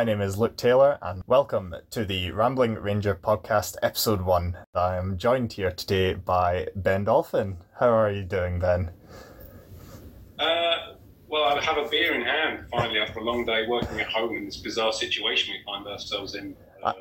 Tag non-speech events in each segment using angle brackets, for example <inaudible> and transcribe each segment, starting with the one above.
My name is Luke Taylor, and welcome to the Rambling Ranger podcast, episode one. I am joined here today by Ben Dolphin. How are you doing, Ben? Uh, well, I have a beer in hand finally after a long day working at home in this bizarre situation we find ourselves in. Uh,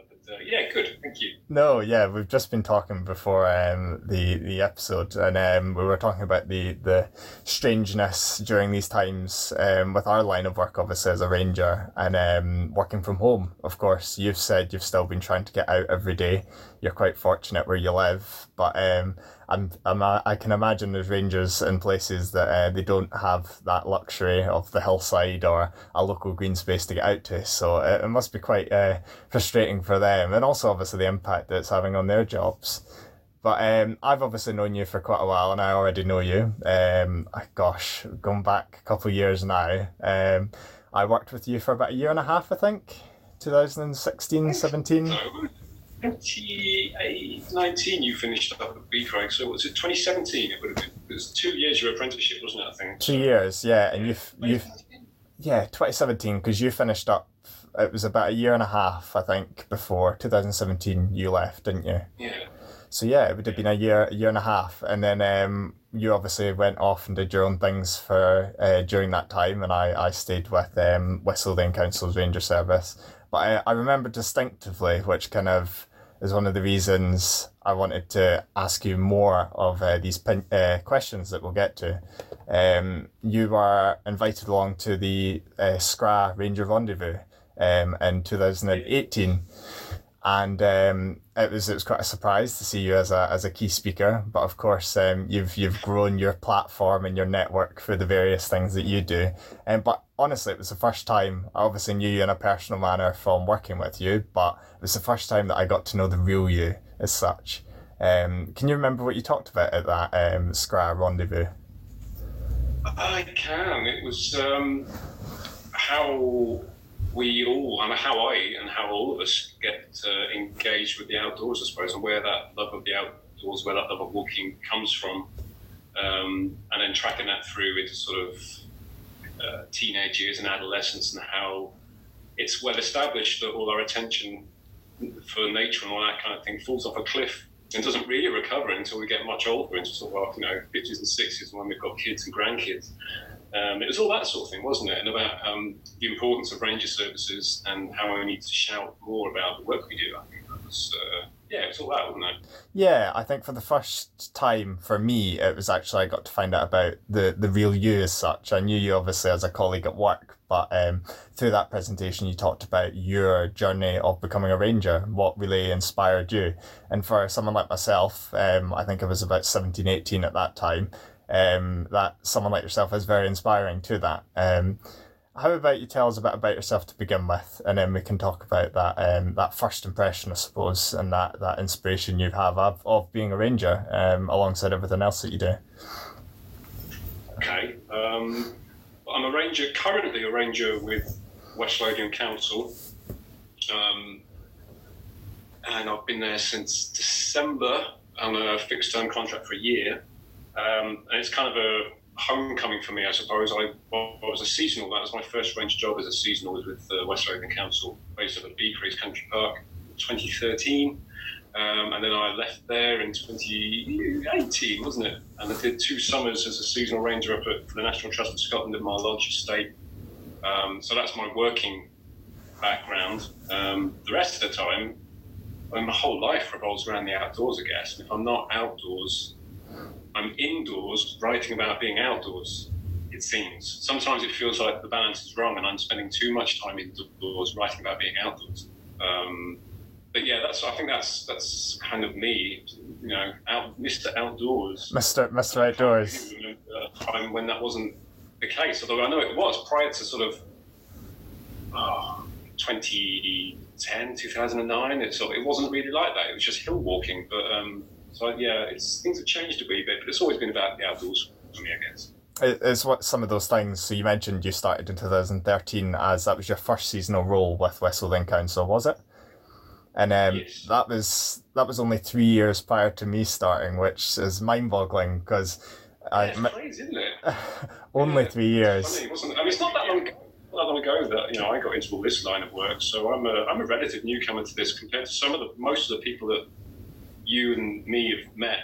yeah, good. Thank you. No, yeah, we've just been talking before um, the the episode, and um, we were talking about the the strangeness during these times um, with our line of work, obviously as a ranger, and um, working from home. Of course, you've said you've still been trying to get out every day. You're quite fortunate where you live, but um, I'm, I'm I can imagine there's rangers in places that uh, they don't have that luxury of the hillside or a local green space to get out to. So it, it must be quite uh, frustrating for them, and also obviously the impact that it's having on their jobs. But um, I've obviously known you for quite a while, and I already know you. Um, gosh, going back a couple of years now. Um, I worked with you for about a year and a half, I think, 2016, 17. 2019 you finished up at Beecraigs, so was it 2017? It would have been. It was two years your apprenticeship, wasn't it? I think. Two years, yeah, and you've you've yeah 2017 because you finished up. It was about a year and a half, I think, before 2017 you left, didn't you? Yeah. So yeah, it would have been a year, a year and a half, and then um, you obviously went off and did your own things for uh, during that time, and I, I stayed with um, West Lothian Council's Ranger Service. But I, I remember distinctively, which kind of is one of the reasons I wanted to ask you more of uh, these pin- uh, questions that we'll get to. Um, you were invited along to the uh, SCRA Ranger Rendezvous um, in 2018 and um, it was it was quite a surprise to see you as a as a key speaker. But of course, um, you've you've grown your platform and your network for the various things that you do. And um, but honestly, it was the first time I obviously knew you in a personal manner from working with you, but it was the first time that I got to know the real you as such. Um, can you remember what you talked about at that um, rendezvous? I can. It was um, how we all, and how I and how all of us get uh, engaged with the outdoors, I suppose, and where that love of the outdoors, where that love of walking comes from, um, and then tracking that through into sort of uh, teenage years and adolescence, and how it's well established that all our attention for nature and all that kind of thing falls off a cliff and doesn't really recover until we get much older, into sort of you know 50s and 60s when we've got kids and grandkids. Um, it was all that sort of thing, wasn't it? And about um, the importance of ranger services and how we need to shout more about the work we do. I think that was, uh, yeah, it was all that, wasn't it? Yeah, I think for the first time for me, it was actually I got to find out about the, the real you as such. I knew you obviously as a colleague at work, but um, through that presentation, you talked about your journey of becoming a ranger, what really inspired you. And for someone like myself, um, I think I was about 17, 18 at that time um, that someone like yourself is very inspiring to that. Um, how about you tell us a bit about yourself to begin with, and then we can talk about that um, that first impression, I suppose, and that, that inspiration you have of, of being a ranger um, alongside everything else that you do. Okay, um, I'm a ranger currently a ranger with West Lothian Council, um, and I've been there since December on a fixed term contract for a year. Um, and it's kind of a homecoming for me, I suppose. I, well, I was a seasonal. That was my first range job as a seasonal was with the West Lothian Council, based at the Country Park, 2013. Um, and then I left there in 2018, wasn't it? And I did two summers as a seasonal ranger up at the National Trust of Scotland at Mar Lodge estate. Um, so that's my working background. Um, the rest of the time, I mean, my whole life revolves around the outdoors, I guess. And if I'm not outdoors, I'm indoors writing about being outdoors. It seems sometimes it feels like the balance is wrong, and I'm spending too much time indoors writing about being outdoors. Um, but yeah, that's I think that's that's kind of me, you know, out, Mr. Outdoors, Mr. Mr. Outdoors. Time when that wasn't the case, although I know it was prior to sort of oh, 2010, 2009. It sort of, it wasn't really like that. It was just hill walking, but um, so yeah, it's things have changed a wee bit, but it's always been about the outdoors for me, I guess. It's what some of those things. So you mentioned you started in 2013 as that was your first seasonal role with West Lothian Council, was it? And um, yes. that was that was only three years prior to me starting, which is mind-boggling because yeah, I crazy, isn't it? <laughs> only yeah. three years. Funny, wasn't it? I mean, it's not that long. not long ago that you know I got into all this line of work, so I'm a I'm a relative newcomer to this compared to some of the most of the people that you and me have met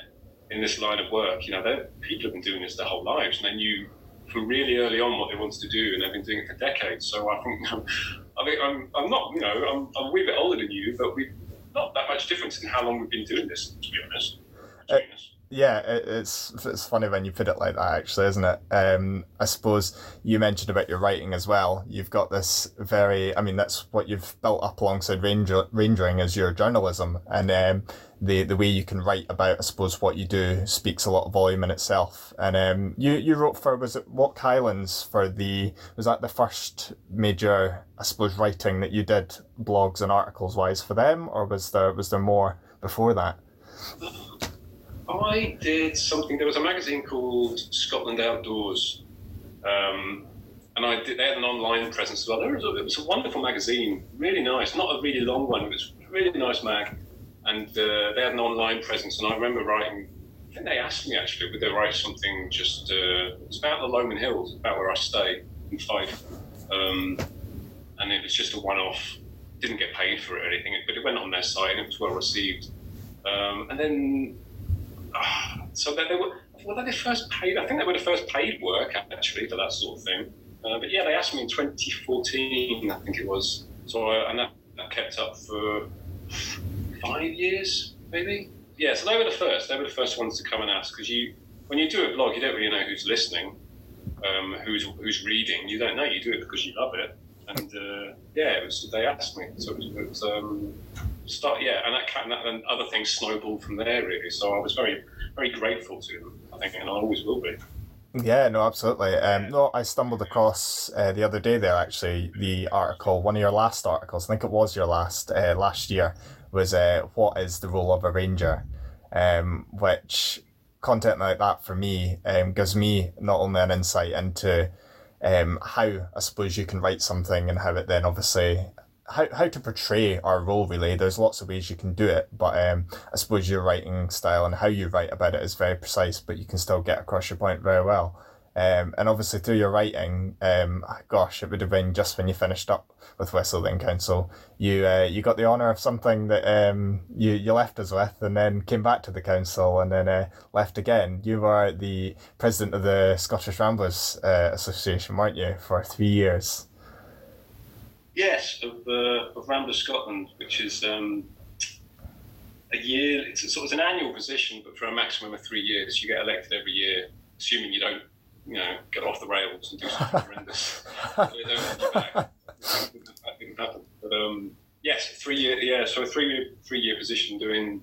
in this line of work. You know, people have been doing this their whole lives, and they knew from really early on what they wanted to do, and they've been doing it for decades. So I think <laughs> I think I'm I'm not you know I'm, I'm a wee bit older than you, but we've not that much difference in how long we've been doing this. To be honest. Uh, yeah, it's it's funny when you put it like that, actually, isn't it? Um, I suppose you mentioned about your writing as well. You've got this very, I mean, that's what you've built up alongside ranger, rangering as your journalism, and um, the the way you can write about, I suppose, what you do speaks a lot of volume in itself. And um, you you wrote for was it Walk Highlands for the was that the first major, I suppose, writing that you did blogs and articles wise for them, or was there was there more before that? I did something. There was a magazine called Scotland Outdoors, um, and I did. They had an online presence as well. There was a, it was a wonderful magazine, really nice. Not a really long one. It was a really nice mag, and uh, they had an online presence. And I remember writing. I think they asked me actually, would they write something just? Uh, it's about the Lomond Hills, about where I stay in Fife, um, and it was just a one-off. Didn't get paid for it or anything, but it went on their site and it was well received. Um, and then <sighs> so they, they were well, they first paid. I think they were the first paid work actually for that sort of thing. Uh, but yeah, they asked me in 2014, I think it was. So and that, that kept up for five years, maybe. Yeah, so they were the first. They were the first ones to come and ask because you, when you do a blog, you don't really know who's listening, um, who's who's reading. You don't know. You do it because you love it. And uh, yeah, it was. They asked me, so it was. It was um, start yeah, and that and, that, and other things snowballed from there really. So I was very very grateful to them. I think, and I always will be. Yeah, no, absolutely. Um, no, I stumbled across uh, the other day there actually the article, one of your last articles. I think it was your last uh, last year. Was uh, what is the role of a ranger? Um, which content like that for me um, gives me not only an insight into um, how I suppose you can write something and how it then obviously how, how to portray our role really. There's lots of ways you can do it but um, i suppose your writing style and how you write about it is very precise but you can still get across your point very well. Um, and obviously through your writing um, gosh it would have been just when you finished up with West Lothian Council you uh, you got the honour of something that um, you, you left us with and then came back to the council and then uh, left again. You were the president of the Scottish Ramblers uh, Association weren't you for three years Yes, of, uh, of Rambler Scotland, which is um, a year. It's a, sort of an annual position, but for a maximum of three years. You get elected every year, assuming you don't, you know, get off the rails and do something <laughs> horrendous. They don't you back. <laughs> That didn't happen. But um, yes, three year. Yeah, so a three year three year position doing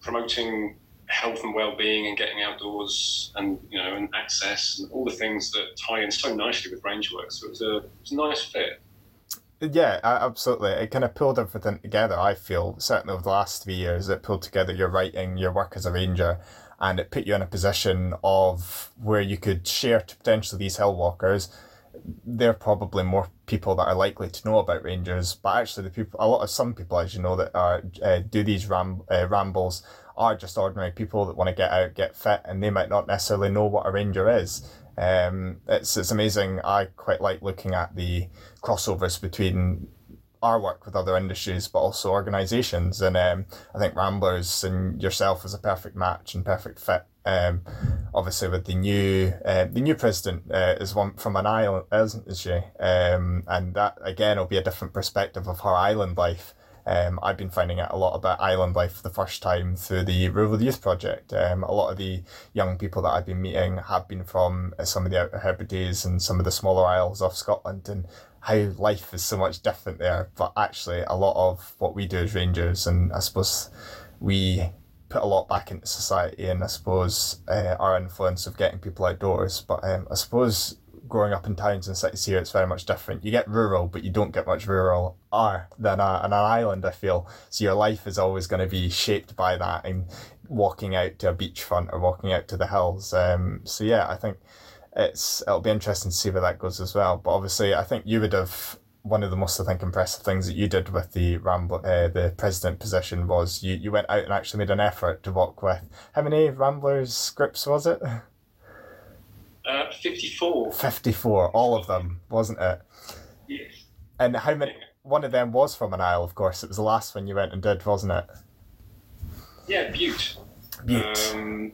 promoting health and well-being and getting outdoors and you know and access and all the things that tie in so nicely with range work. So it was a, it was a nice fit. Yeah, absolutely. It kind of pulled everything together. I feel certainly over the last three years, it pulled together your writing, your work as a ranger, and it put you in a position of where you could share to potentially these hill walkers. There are probably more people that are likely to know about rangers, but actually, the people, a lot of some people, as you know, that are uh, do these ram, uh, rambles are just ordinary people that want to get out, get fit, and they might not necessarily know what a ranger is. Um, it's it's amazing. I quite like looking at the crossovers between our work with other industries, but also organisations. And um, I think Ramblers and yourself is a perfect match and perfect fit. Um, obviously, with the new uh, the new president uh, is one from an island, isn't she? Um, and that again will be a different perspective of her island life. Um, I've been finding out a lot about island life for the first time through the Rural Youth Project. Um, a lot of the young people that I've been meeting have been from uh, some of the Outer Hebrides and some of the smaller isles of Scotland and how life is so much different there. But actually, a lot of what we do as rangers, and I suppose we put a lot back into society and I suppose uh, our influence of getting people outdoors. But um, I suppose growing up in towns and cities here, it's very much different. You get rural, but you don't get much rural R than a, an island, I feel. So your life is always going to be shaped by that and walking out to a beachfront or walking out to the hills. Um, so yeah, I think it's it'll be interesting to see where that goes as well. But obviously, I think you would have one of the most I think impressive things that you did with the Ramble, uh, the president position was you, you went out and actually made an effort to walk with how many Ramblers scripts was it? <laughs> Uh, 54. 54, all of them, wasn't it? Yes. And how many? One of them was from an isle, of course. It was the last one you went and did, wasn't it? Yeah, Bute. Bute. Um,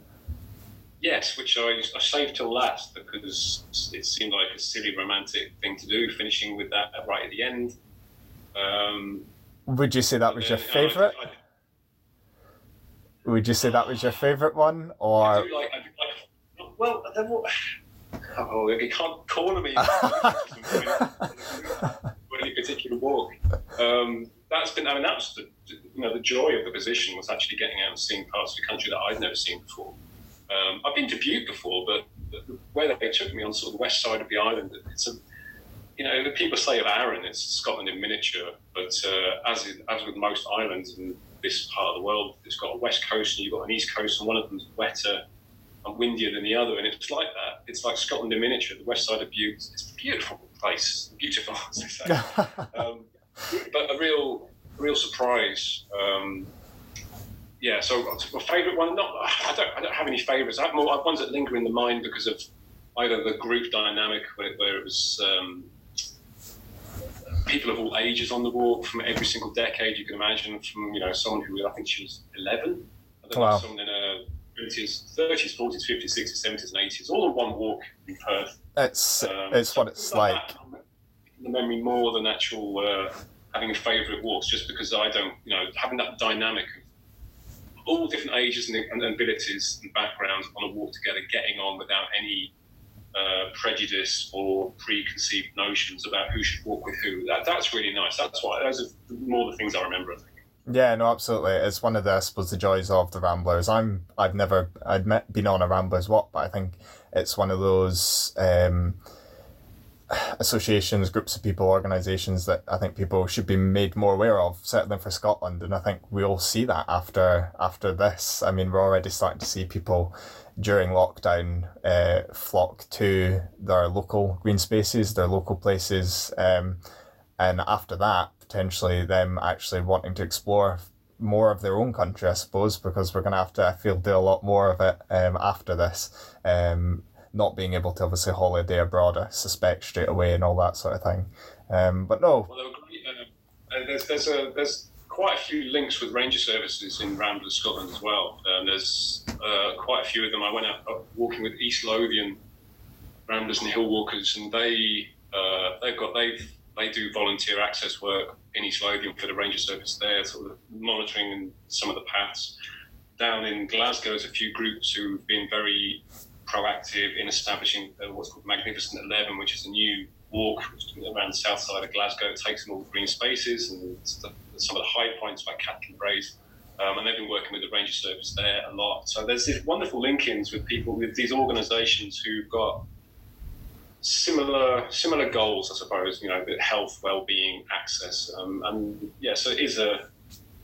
yes, which I, I saved till last because it seemed like a silly romantic thing to do, finishing with that right at the end. Um, Would you say that was your I- favourite? I, Would you say that was your favourite one, I or do like, I do like, well, then what? <sighs> Oh, you can't corner me. for any particular walk. Um, that's been, I mean, that's the, you know, the joy of the position was actually getting out and seeing parts of the country that I'd never seen before. Um, I've been to Bute before, but the, where they took me on sort of the west side of the island, it's a, you know, the people say of Arran, it's Scotland in miniature, but uh, as in, as with most islands in this part of the world, it's got a west coast and you've got an east coast, and one of them's wetter windier than the other. And it's like that. It's like Scotland in miniature. The west side of Bute it's a beautiful place, beautiful, <laughs> as they say. <laughs> um, but a real, real surprise. Um, yeah. So my favourite one. Not. I don't. I don't have any favourites. I have more I have ones that linger in the mind because of either the group dynamic where, where it was. Um, people of all ages on the walk from every single decade you can imagine. From you know someone who I think she was eleven, I don't wow. know, someone in a 20s, 30s, 40s, 50s, 60s, 70s, and 80s, all in one walk in Perth. It's, um, it's what it's like. like. The memory more than actual uh, having a favourite walks, just because I don't, you know, having that dynamic of all different ages and, and abilities and backgrounds on a walk together, getting on without any uh, prejudice or preconceived notions about who should walk with who. That, that's really nice. That's why those are more the things I remember. I think. Yeah, no, absolutely. It's one of the, I suppose, the joys of the Ramblers. I'm, I've never, I'd met, been on a Ramblers walk, but I think it's one of those um, associations, groups of people, organisations that I think people should be made more aware of, certainly for Scotland. And I think we'll see that after after this. I mean, we're already starting to see people during lockdown uh, flock to their local green spaces, their local places, um, and after that, potentially them actually wanting to explore more of their own country, I suppose, because we're going to have to, I feel, do a lot more of it um, after this. Um, not being able to obviously holiday abroad, I suspect straight away and all that sort of thing. Um, but no, Well, they were great. Uh, there's there's a there's quite a few links with ranger services in Ramblers Scotland as well. Um, there's uh, quite a few of them. I went out walking with East Lothian Ramblers and Hill Walkers, and they uh, they've got they've they do volunteer access work in East Lothian for the ranger service there, sort of monitoring some of the paths. Down in Glasgow, there's a few groups who've been very proactive in establishing uh, what's called Magnificent Eleven, which is a new walk around the south side of Glasgow. It takes them all the green spaces and some of the high points like Cathkin Braes. Um, and they've been working with the Ranger Service there a lot. So there's these wonderful link-ins with people with these organisations who've got similar similar goals, I suppose. You know, health, well-being, access, um, and yeah. So it is a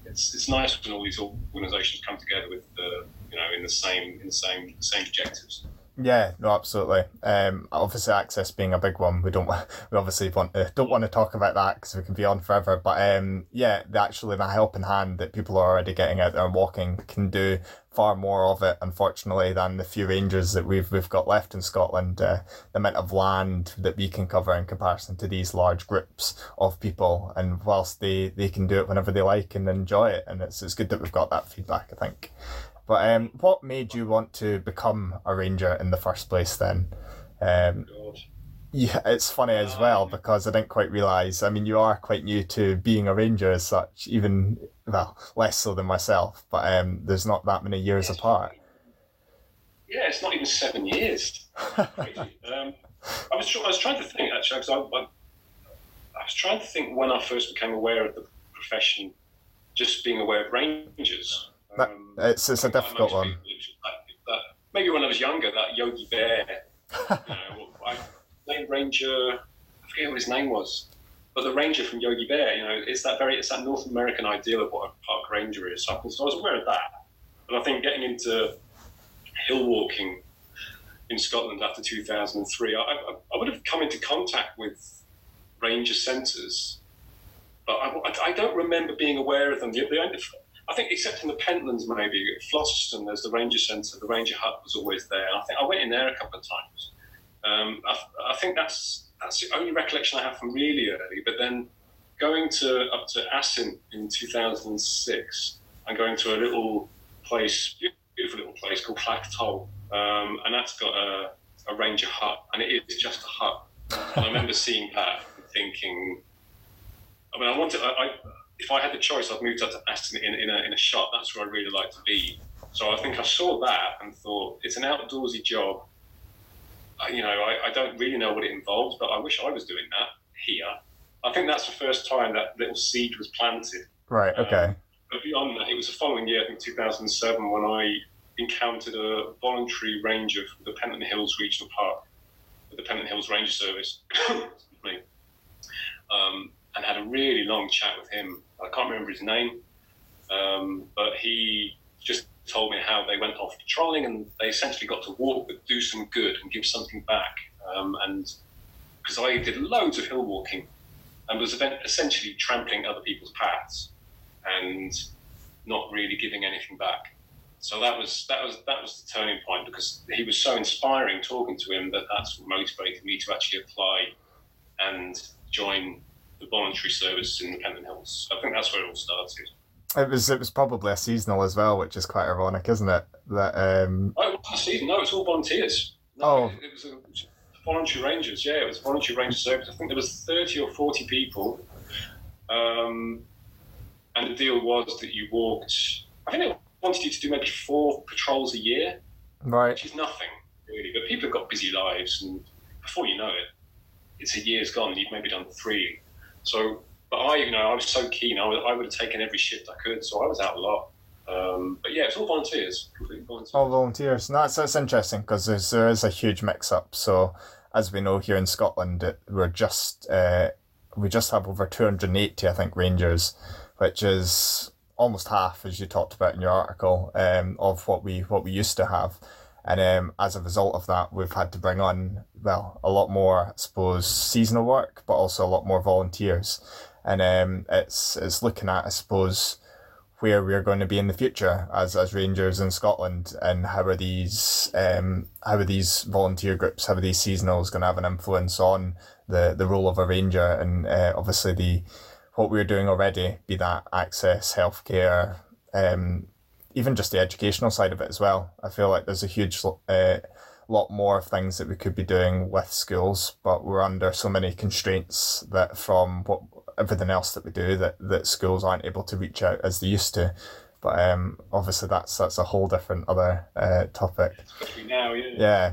it's, it's nice when all these organisations come together with the you know in the same in the same same objectives. Yeah, no, absolutely. Um, obviously, access being a big one, we don't <laughs> we obviously want to, don't want to talk about that because we can be on forever. But um, yeah, the actually the helping hand that people are already getting out there and walking can do far more of it, unfortunately, than the few rangers that we've we've got left in Scotland. Uh, the amount of land that we can cover in comparison to these large groups of people, and whilst they they can do it whenever they like and enjoy it, and it's it's good that we've got that feedback. I think. But um, what made you want to become a ranger in the first place then? Um, God. yeah, it's funny as well because I didn't quite realise. I mean, you are quite new to being a ranger as such, even, well, less so than myself, but um, there's not that many years Yes. apart. Yeah, it's not even seven years. <laughs> Um, I was I was trying to think actually because I, I, I was trying to think when I first became aware of the profession, just being aware of rangers. That- Um, it's- it's a difficult one. people, that- that- maybe when I was younger, that Yogi Bear, <laughs> you know, I, Ranger, I forget what his name was, but the Ranger from Yogi Bear, you know, it's that very, it's that North American ideal of what a park ranger is. So I was, I was aware of that, but I think getting into hill walking in Scotland after 2003, I, I, I would have come into contact with ranger centres, but I, I don't remember being aware of them. The, the I think, except in the Pentlands, maybe at Flotterstone, there's the ranger centre. The ranger hut was always there. I think I went in there a couple of times, Um, I, I think that's that's the only recollection I have from really early. But then going to up to Assynt in 2006 and going to a little place, beautiful little place called Clachtoll, um, and that's got a, a ranger hut, and it is just a hut. And I remember <laughs> seeing that and thinking, I mean, I wanted, I, I, if I had the choice, I'd moved up to Assynt in, in, a, in a shop. That's where I'd really like to be. So I think I saw that and thought, it's an outdoorsy job. Uh, you know, I, I don't really know what it involves, but I wish I was doing that here. I think that's the first time that little seed was planted. Right. Okay. Um, but beyond that, it was the following year, I think 2007, when I encountered a voluntary ranger for the Pentland Hills Regional Park, the Pentland Hills Ranger Service, <coughs> um, and had a really long chat with him. I can't remember his name, um, but he just told me how they went off patrolling and they essentially got to walk but do some good and give something back. Um, and because I did loads of hill walking and was essentially trampling other people's paths and not really giving anything back. So that was that was that was the turning point because he was so inspiring talking to him that that's what motivated me to actually apply and join the voluntary service in the Pentland Hills. I think that's where it all started. It was it was probably a seasonal as well, which is quite ironic, isn't it? That um... oh, it was season. No, it's all volunteers. No, oh, it, it was a, voluntary rangers. Yeah, it was voluntary ranger service. I think there was thirty or forty people, um, and the deal was that you walked. I think it wanted you to do maybe four patrols a year, right? Which is nothing really, but people have got busy lives, and before you know it, it's a year's gone, and you've maybe done three. So, but I, you know, I was so keen. I, would, I would have taken every shift I could, so I was out a lot. Um, but yeah, it's all volunteers, completely volunteers. All volunteers. And that's, that's interesting because there is a huge mix up. So, as we know here in Scotland, it, we're just uh, we just have over 280, I think, rangers, which is almost half, as you talked about in your article, um, of what we what we used to have. And um, as a result of that, we've had to bring on, well, a lot more, I suppose, seasonal work, but also a lot more volunteers. And um, it's, it's looking at, I suppose, where we're going to be in the future as, as Rangers in Scotland and how are these um, how are these volunteer groups, how are these seasonals going to have an influence on the, the role of a ranger and uh, obviously the what we're doing already, be that access, healthcare, um, even just the educational side of it as well. I feel like there's a huge uh, lot more of things that we could be doing with schools, but we're under so many constraints that from what everything else that we do that, that schools aren't able to reach out as they used to. But um, obviously that's that's a whole different other uh, topic. Now, yeah. yeah.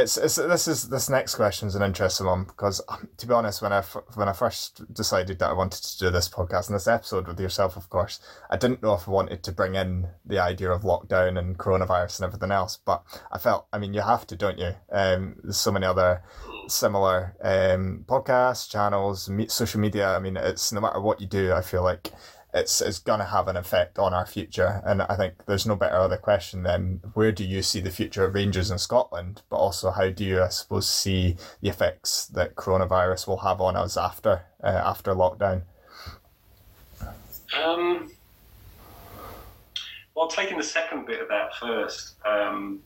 It's, it's this is this next question is an interesting one because um, to be honest when I when I first decided that I wanted to do this podcast and this episode with yourself of course I didn't know if I wanted to bring in the idea of lockdown and coronavirus and everything else but I felt I mean you have to don't you? Um, there's so many other similar um, podcasts channels social media I mean it's no matter what you do I feel like it's it's going to have an effect on our future. And I think there's no better other question than where do you see the future of Rangers in Scotland, but also how do you, I suppose, see the effects that coronavirus will have on us after uh, after lockdown? Um, well, taking the second bit of that first, um,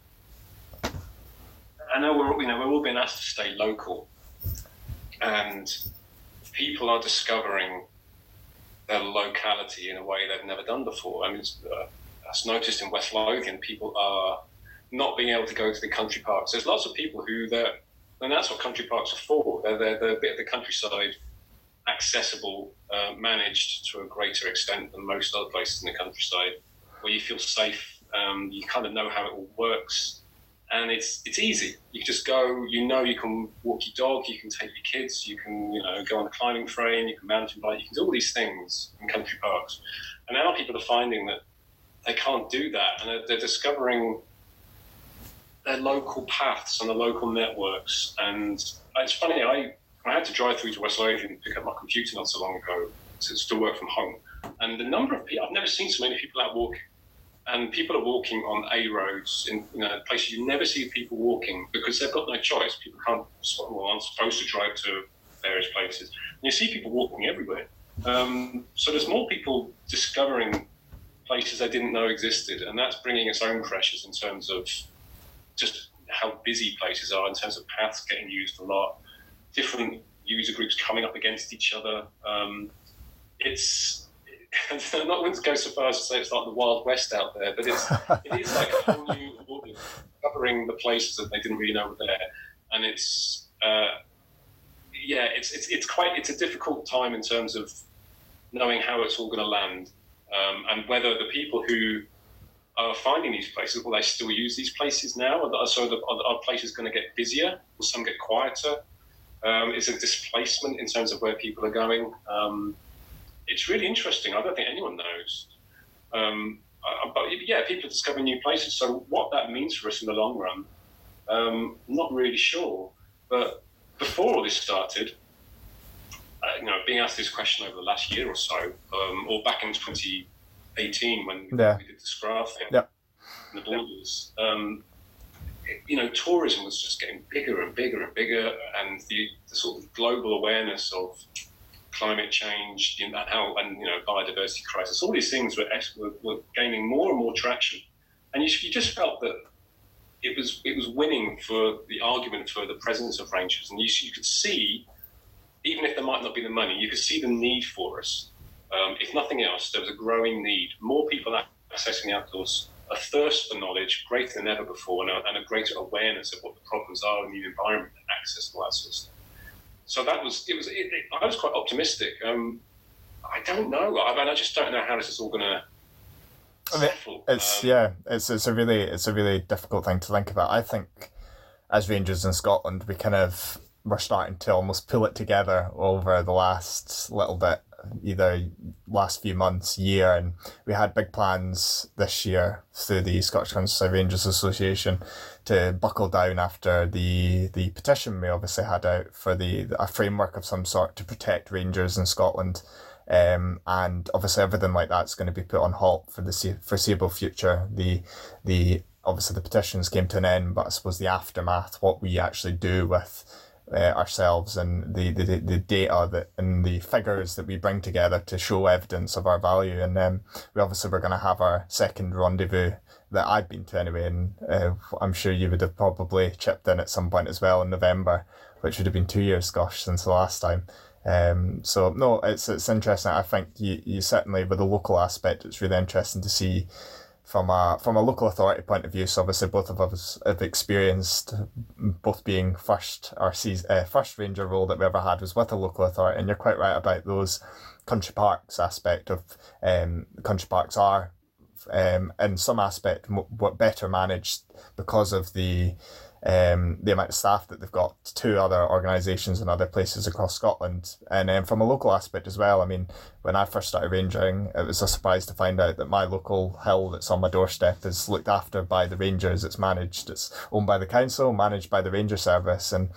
I know we're you know we're all being asked to stay local, and people are discovering their locality in a way they've never done before. I mean, uh, noticed in West Lothian. People are not being able to go to the country parks. There's lots of people who and that's what country parks are for. They're, they're, they're a bit of the countryside, accessible, uh, managed to a greater extent than most other places in the countryside, where you feel safe. Um, you kind of know how it all works and it's it's easy. You just go. You know, you can walk your dog. You can take your kids. You can you know go on a climbing frame. You can mountain bike. You can do all these things in country parks. And now people are finding that they can't do that, and they're, they're discovering their local paths and the local networks. And it's funny. I I had to drive through to West Lothian and pick up my computer not so long ago to, to work from home. And the number of people I've never seen so many people out walking and people are walking on A roads in you know, places you never see people walking because they've got no choice. People can't, well, aren't supposed to drive to various places. And you see people walking everywhere. Um, so there's more people discovering places they didn't know existed, and that's bringing its own pressures in terms of just how busy places are in terms of paths getting used a lot, different user groups coming up against each other. Um, it's <laughs> I'm not going to go so far as to say it's like the Wild West out there, but it's <laughs> it is like a whole new audience covering the places that they didn't really know were there, and it's uh, yeah, it's it's it's quite it's a difficult time in terms of knowing how it's all going to land, um, and whether the people who are finding these places will they still use these places now? So the, are, are places going to get busier? Will some get quieter? Um, is a displacement in terms of where people are going? Um, it's really interesting. I don't think anyone knows. Um, uh, but yeah, people are discovering new places. So what that means for us in the long run, um, not really sure. But before all this started, uh, you know, being asked this question over the last year or so, um, or back in 2018 when yeah. we did the SCRA thing, yeah. the borders, um, you know, tourism was just getting bigger and bigger and bigger, and the, the sort of global awareness of climate change and how and you know biodiversity crisis, all these things were, were, were gaining more and more traction, and you, you just felt that it was it was winning for the argument for the presence of rangers, and you, you could see, even if there might not be the money, you could see the need for us. Um, if nothing else, there was a growing need. More people accessing the outdoors, a thirst for knowledge greater than ever before, and a, and a greater awareness of what the problems are in the environment, and access to that sort. So that was it. Was it, it, I was quite optimistic. Um, I don't know. I mean, I just don't know how this is all going to I mean, it's um, yeah, it's it's a really it's a really difficult thing to think about. I think as Rangers in Scotland, we kind of we're starting to almost pull it together over the last little bit, either last few months, year, and we had big plans this year through the Scottish Council Rangers Association to buckle down after the the petition we obviously had out for the a framework of some sort to protect Rangers in Scotland um, and obviously everything like that's going to be put on halt for the foreseeable future. The the obviously the petitions came to an end, but I suppose the aftermath, what we actually do with uh, ourselves and the, the the data that and the figures that we bring together to show evidence of our value. And then um, we obviously we're going to have our second rendezvous that I've been to anyway, and uh, I'm sure you would have probably chipped in at some point as well in November, which would have been two years, gosh, since the last time. Um, so no, it's it's interesting. I think you, you certainly with the local aspect, it's really interesting to see from a from a local authority point of view. So obviously, both of us have experienced both being first our season, uh, first ranger role that we ever had was with a local authority, and you're quite right about those country parks aspect of um, country parks are um, in some aspect what better managed because of the um, the amount of staff that they've got to other organisations and other places across Scotland. And um, from a local aspect as well, I mean, when I first started rangering, it was a surprise to find out that my local hill that's on my doorstep is looked after by the Rangers. It's managed, it's owned by the council, managed by the Ranger Service. And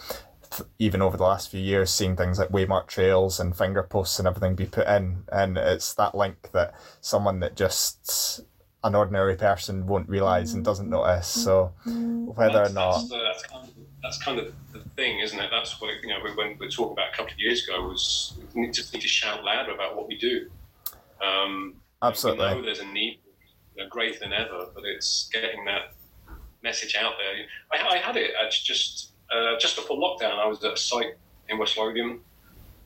even over the last few years, seeing things like waymark trails and finger posts and everything be put in. And it's that link that someone that just an ordinary person won't realize and doesn't notice. So whether that's, or not that's, that's, kind of, that's, kind of, the thing, isn't it? That's what you know. When we talked about a couple of years ago, was we just need to shout louder about what we do. Um, Absolutely. We know there's a need, you know, greater than ever, but it's getting that message out there. I, I had it just uh, just before lockdown. I was at a site in West Lothian.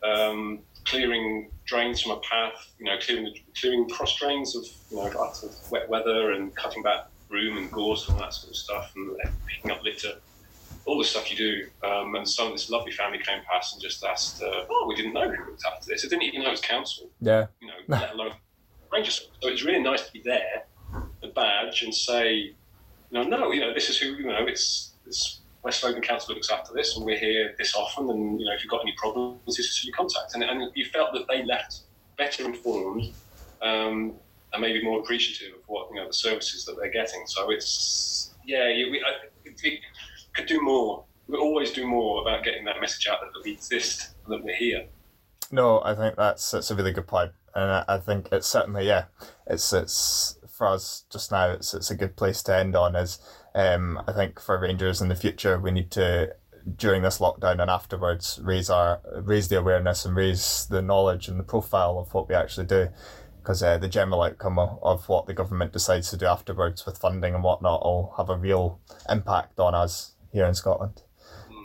Um, clearing drains from a path, you know, clearing clearing cross drains of you know after wet weather and cutting back broom and gorse and all that sort of stuff, and picking up litter, all the stuff you do. Um, and some of this lovely family came past and just asked, uh, "Oh, we didn't know who looked after this. I didn't even know it was council. Yeah, you know, <laughs> let alone rangers. So it's really nice to be there, the badge, and say, you know, no, you know, this is who you know. It's it's West Lothian Council looks after this, and we're here this often. And you know, if you've got any problems, this is you contact. And, and you felt that they left better informed um, and maybe more appreciative of what you know the services that they're getting. So it's yeah, we, I, we could do more. We always do more about getting that message out that we exist, that we're here. No, I think that's that's a really good point, and I, I think it's certainly yeah, it's it's for us just now. It's it's a good place to end on. Is um, I think for Rangers in the future, we need to during this lockdown and afterwards raise our raise the awareness and raise the knowledge and the profile of what we actually do because uh, the general outcome of, of what the government decides to do afterwards with funding and whatnot will have a real impact on us here in Scotland.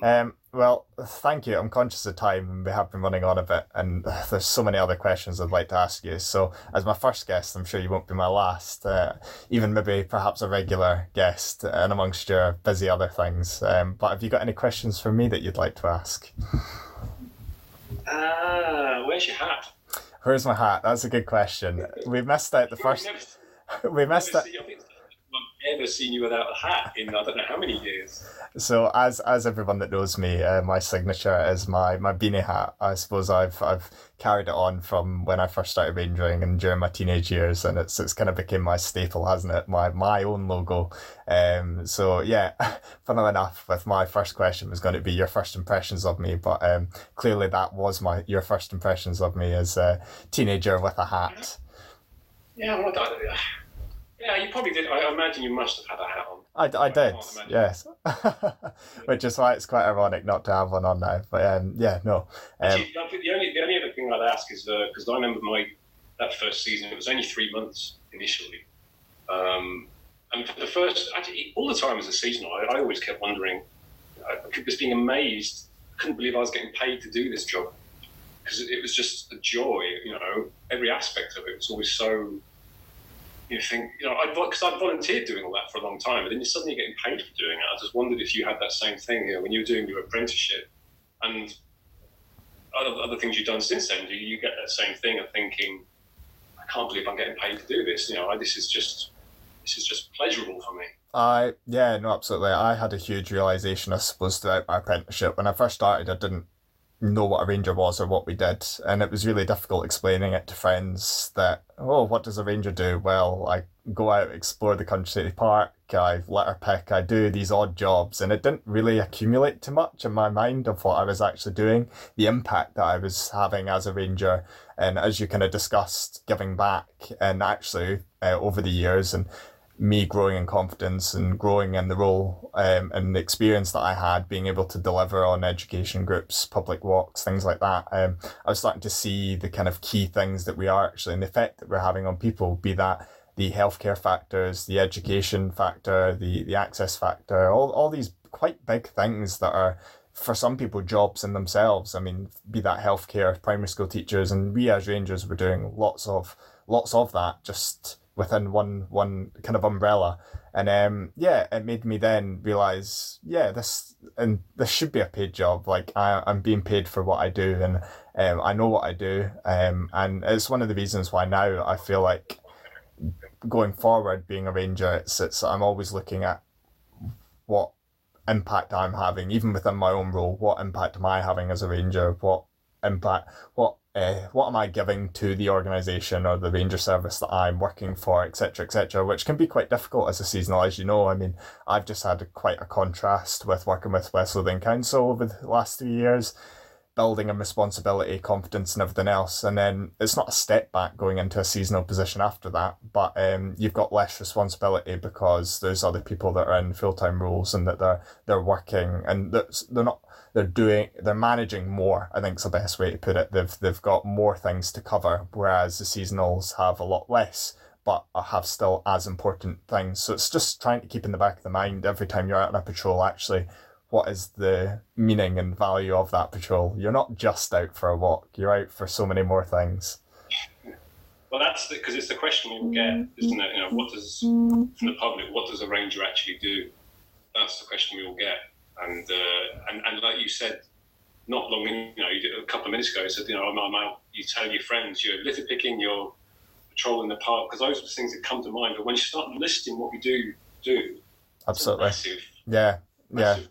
Um, well, thank you. I'm conscious of time and we have been running on a bit, and <sighs> there's so many other questions I'd like to ask you. So, as my first guest, I'm sure you won't be my last, uh, even maybe perhaps a regular guest, and amongst your busy other things. Um, but have you got any questions for me that you'd like to ask? Ah, uh, where's your hat? Where's my hat? That's a good question. We missed out the <laughs> first. <laughs> we missed it ever seen you without a hat in I don't know how many years. So as as everyone that knows me, uh, my signature is my my beanie hat. I suppose I've I've carried it on from when I first started rangering and during my teenage years, and it's it's kind of became my staple, hasn't it? My my own logo. Um. So yeah, <laughs> funnily enough, with my first question was going to be your first impressions of me, but um, clearly that was my your first impressions of me as a teenager with a hat. Yeah, well, I, yeah, you probably did. I imagine you must have had a hat on. I, I did, yes. <laughs> Which is why it's quite ironic not to have one on now. But um, yeah, no. Um, Actually, the, only, the only other thing I'd ask is because uh, I remember my that first season, it was only three months initially. Um, and for the first, actually, all the time as a seasonal, I, I always kept wondering, I was being amazed. I couldn't believe I was getting paid to do this job because it, it was just a joy. You know, every aspect of it was always so you think, you know, I because I'd volunteered doing all that for a long time, and then you're suddenly getting paid for doing it. I just wondered if you had that same thing, you know, when you were doing your apprenticeship and other, other things you've done since then. Do you get that same thing of thinking, I can't believe I'm getting paid to do this? You know, I, this is just this is just pleasurable for me. I yeah, no, absolutely. I had a huge realization, I suppose, throughout my apprenticeship. When I first started, I didn't know what a ranger was or what we did and it was really difficult explaining it to friends that oh what does a ranger do? Well i go out explore the country park i litter pick i do these odd jobs and it didn't really accumulate too much in my mind of what i was actually doing the impact that i was having as a ranger and as you kind of discussed giving back and actually uh, over the years and me growing in confidence and growing in the role um, and the experience that I had being able to deliver on education groups, public walks, things like that. Um, I was starting to see the kind of key things that we are actually and the effect that we're having on people, be that the healthcare factors, the education factor, the, the access factor, all, all these quite big things that are for some people jobs in themselves. I mean, be that healthcare, primary school teachers, and we as rangers were doing lots of lots of that just within one one kind of umbrella. And um, yeah, it made me then realize, yeah, this and this should be a paid job. Like I, I'm being paid for what I do, and um, I know what I do. Um, and it's one of the reasons why now I feel like going forward, being a ranger, it's it's I'm always looking at what impact I'm having, even within my own role. What impact am I having as a ranger? What impact? What uh, what am I giving to the organisation or the ranger service that I'm working for, etc., etc., which can be quite difficult as a seasonal, as you know. I mean, I've just had quite a contrast with working with West Lothian Council over the last three years, building and responsibility, confidence, and everything else. And then it's not a step back going into a seasonal position after that, but um, you've got less responsibility because there's other people that are in full time roles and that they're they're working and they're not they're doing they're managing more. I think is the best way to put it. They've they've got more things to cover, whereas the seasonals have a lot less, but have still as important things. So it's just trying to keep in the back of the mind every time you're out on a patrol. Actually, what is the meaning and value of that patrol? You're not just out for a walk. You're out for so many more things. Well, that's because it's the question we get, isn't it? You know, what does from the public, what does a ranger actually do? That's the question we all get and uh, and and like you said, not long, you know, a couple of minutes ago, you said, you know, I'm, I'm out. You tell your friends you're litter picking, you're patrolling the park, because those are the things that come to mind. But when you start listing what we do, do absolutely, massive, yeah, massive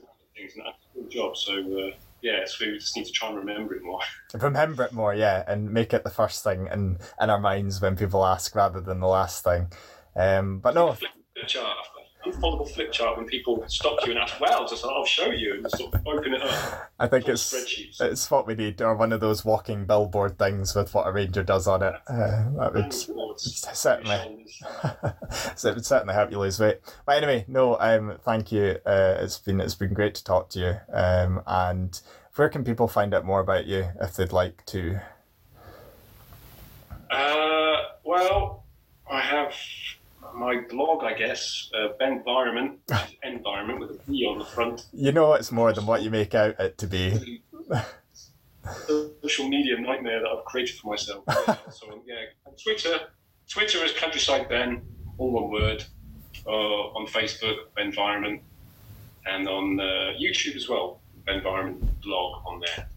and that's good job. So. Uh, yeah, so we just need to try and remember it more. <laughs> Remember it more, yeah, and make it the first thing in, in our minds when people ask rather than the last thing. Um, but no, unfoldable flip chart when people stop you and ask, "Well, just I'll show you," and sort of open it up. I think it's it's what we need, or one of those walking billboard things with what a ranger does on it. Uh, that would certainly, <laughs> so it would certainly help you lose weight. But anyway, no, um, thank you. Uh, it's been it's been great to talk to you. Um, and where can people find out more about you if they'd like to? Uh, well, I have my blog, I guess. Uh, Benvironment, environment with a B on the front. You know it's more than what you make out it to be. Social media nightmare that I've created for myself. Yeah, <laughs> so yeah, on Twitter, Twitter is Countryside Ben, all one word. Uh, on Facebook, Benvironment, and on uh, YouTube as well, Benvironment blog on there.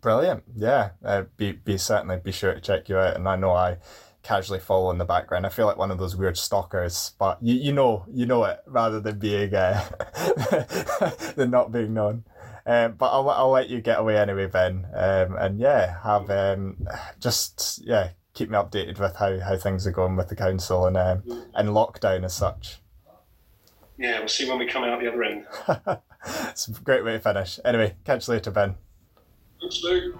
Brilliant. Yeah. Uh, be be certainly be sure to check you out. And I know I casually follow in the background. I feel like one of those weird stalkers, but you, you know you know it rather than being uh, <laughs> than not being known. Um, but I'll, I'll let you get away anyway, Ben. Um, and yeah, have um, just yeah keep me updated with how, how things are going with the council and um, and lockdown as such. Yeah, we'll see when we come out the other end. <laughs> it's a great way to finish. Anyway, catch you later, Ben. Thanks, Luke.